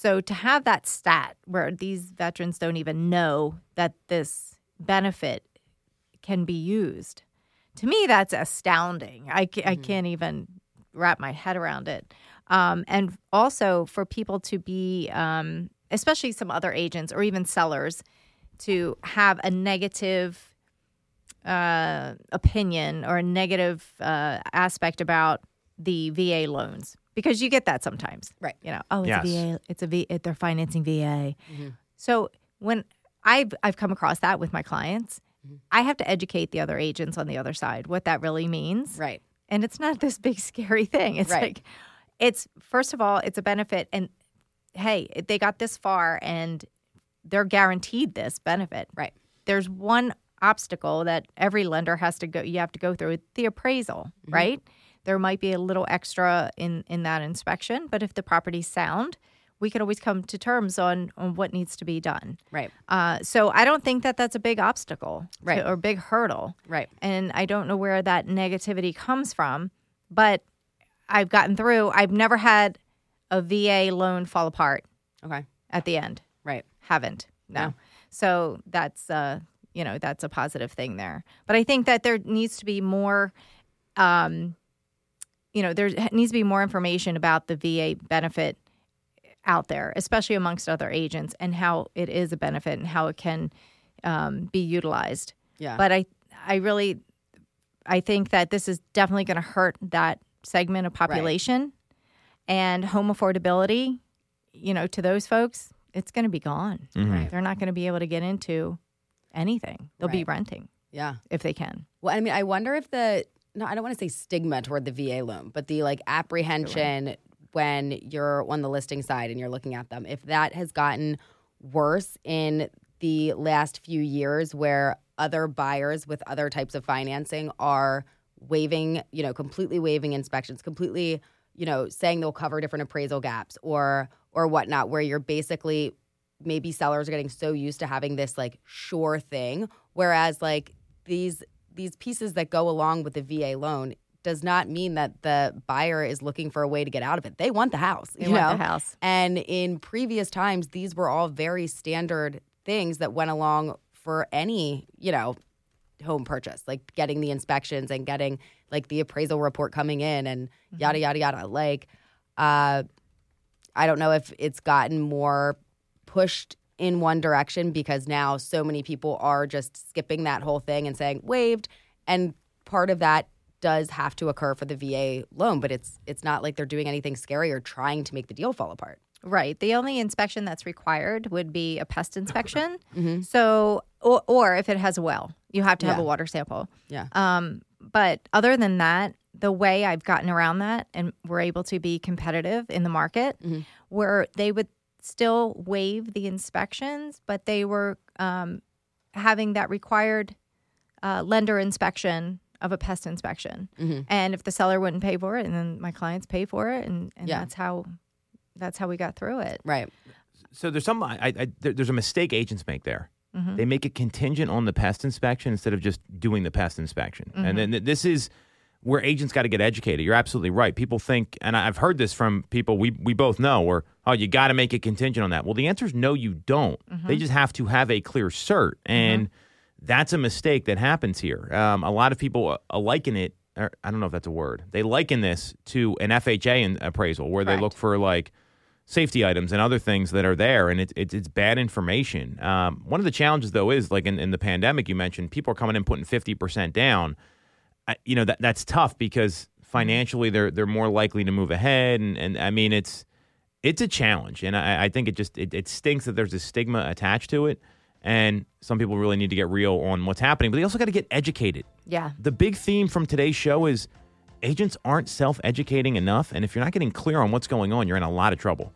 So to have that stat where these veterans don't even know that this benefit can be used, to me, that's astounding. I, ca- I can't even wrap my head around it. Um, and also for people to be, um, especially some other agents or even sellers, to have a negative uh, opinion or a negative uh, aspect about the VA loans because you get that sometimes, Right. You know, oh, it's Yes. a VA, it's a V, it, they're financing VA. Mm-hmm. So when I've I've come across that with my clients, mm-hmm. I have to educate the other agents on the other side what that really means, Right. and it's not this big [LAUGHS] scary thing. It's Right. like it's first of all, it's a benefit and hey, they got this far and they're guaranteed this benefit. Right. There's one obstacle that every lender has to go you have to go through the appraisal, mm-hmm. right? There might be a little extra in in that inspection, but if the property's sound, we can always come to terms on on what needs to be done. Right. Uh, so I don't think that that's a big obstacle to- Right. or big hurdle. Right. And I don't know where that negativity comes from, but I've gotten through. I've never had a VA loan fall apart Okay. at the end. Right. Haven't. No. Yeah. So that's uh, you know, that's a positive thing there. But I think that there needs to be more um you know, there needs to be more information about the VA benefit out there, especially amongst other agents, and how it is a benefit and how it can um, be utilized. Yeah. But I, I really, I think that this is definitely going to hurt that segment of population, and home affordability. You know, to those folks, it's going to be gone. Right. They're not going to be able to get into anything. They'll be renting Yeah. if they can. Well, I mean, I wonder if the no, I don't want to say stigma toward the VA loan, but the like apprehension when you're on the listing side and you're looking at them, if that has gotten worse in the last few years, where other buyers with other types of financing are waiving, you know, completely waiving inspections, completely, you know, saying they'll cover different appraisal gaps or or whatnot, where you're basically maybe sellers are getting so used to having this like sure thing whereas like these these pieces that go along with the VA loan does not mean that the buyer is looking for a way to get out of it. They want the house, They you want know? the house. And in previous times these were all very standard things that went along for any, you know, home purchase, like getting the inspections and getting like the appraisal report coming in and yada yada yada. Like uh I don't know if it's gotten more pushed in one direction because now so many people are just skipping that whole thing and saying waived and part of that does have to occur for the VA loan but it's it's not like they're doing anything scary or trying to make the deal fall apart. Right. The only inspection that's required would be a pest inspection. [LAUGHS] So, or, or if it has a well, you have to have Yeah. a water sample. Yeah. Um, but other than that, the way I've gotten around that and we're able to be competitive in the market, where they would still waive the inspections, but they were um, having that required uh, lender inspection of a pest inspection. And if the seller wouldn't pay for it, and then my clients pay for it, and, and Yeah. that's how that's how we got through it. Right. So there's some. I, I, there- there's a mistake agents make there. Mm-hmm. They make it contingent on the pest inspection instead of just doing the pest inspection. Mm-hmm. And then this is where agents got to get educated. You're absolutely right. People think, and I've heard this from people we we both know, where oh, you got to make it contingent on that. Well, the answer is no, you don't. Mm-hmm. They just have to have a clear cert, and that's a mistake that happens here. Um, a lot of people uh, liken it. Or I don't know if that's a word. They liken this to an FHA in- appraisal, where they look for like safety items and other things that are there, and it's it's, it's bad information. Um, one of the challenges, though, is like in, in the pandemic, you mentioned people are coming in putting fifty percent down. I, you know that that's tough because mm-hmm. financially they're they're more likely to move ahead, and, and I mean it's it's a challenge, and I, I think it just it, it stinks that there's a stigma attached to it, and some people really need to get real on what's happening, but they also got to get educated. Yeah. the big theme from today's show is agents aren't self-educating enough. And if you're not getting clear on what's going on you're in a lot of trouble.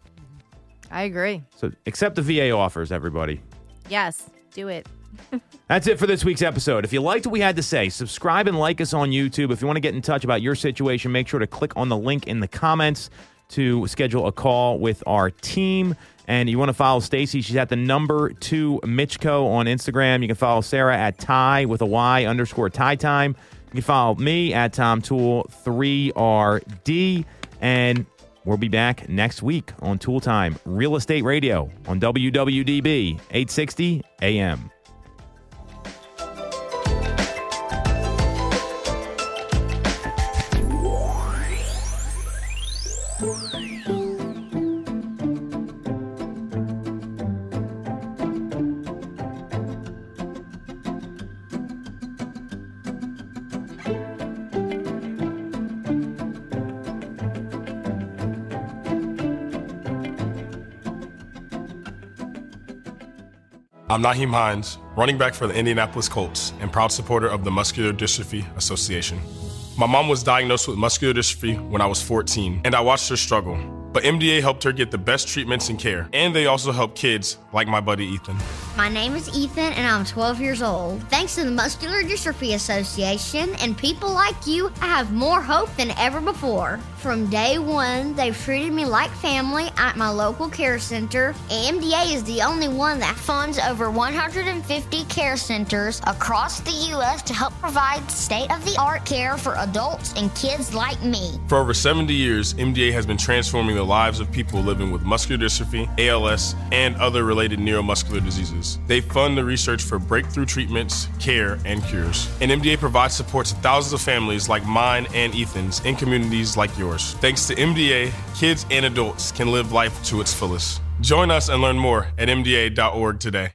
I agree. so accept the va offers everybody. Yes, do it. That's it for this week's episode if you liked what we had to say subscribe and like us on youtube if you want to get in touch about your situation make sure to click on the link in the comments to schedule a call with our team and you want to follow Stacey, she's at the number two Mitchco on Instagram. You can follow Sarah at Ty with a Y underscore Ty Time. You can follow me at Tom Toole 3RD. And we'll be back next week on Toole Time Real Estate Radio on WWDB 860 AM. I'm Nyheim Hines, running back for the Indianapolis Colts and proud supporter of the Muscular Dystrophy Association. My mom was diagnosed with muscular dystrophy when I was 14, and I watched her struggle. But MDA helped her get the best treatments and care, and they also help kids like my buddy Ethan. My name is Ethan, and I'm 12 years old. Thanks to the Muscular Dystrophy Association and people like you, I have more hope than ever before. From day one, they've treated me like family at my local care center. MDA is the only one that funds over 150 care centers across the U.S. to help provide state of the art care for adults and kids like me. For over 70 years, MDA has been transforming the lives of people living with muscular dystrophy, ALS, and other related neuromuscular diseases. They fund the research for breakthrough treatments, care, and cures. And MDA provides support to thousands of families like mine and Ethan's in communities like yours. Thanks to MDA, kids and adults can live life to its fullest. Join us and learn more at MDA.org today.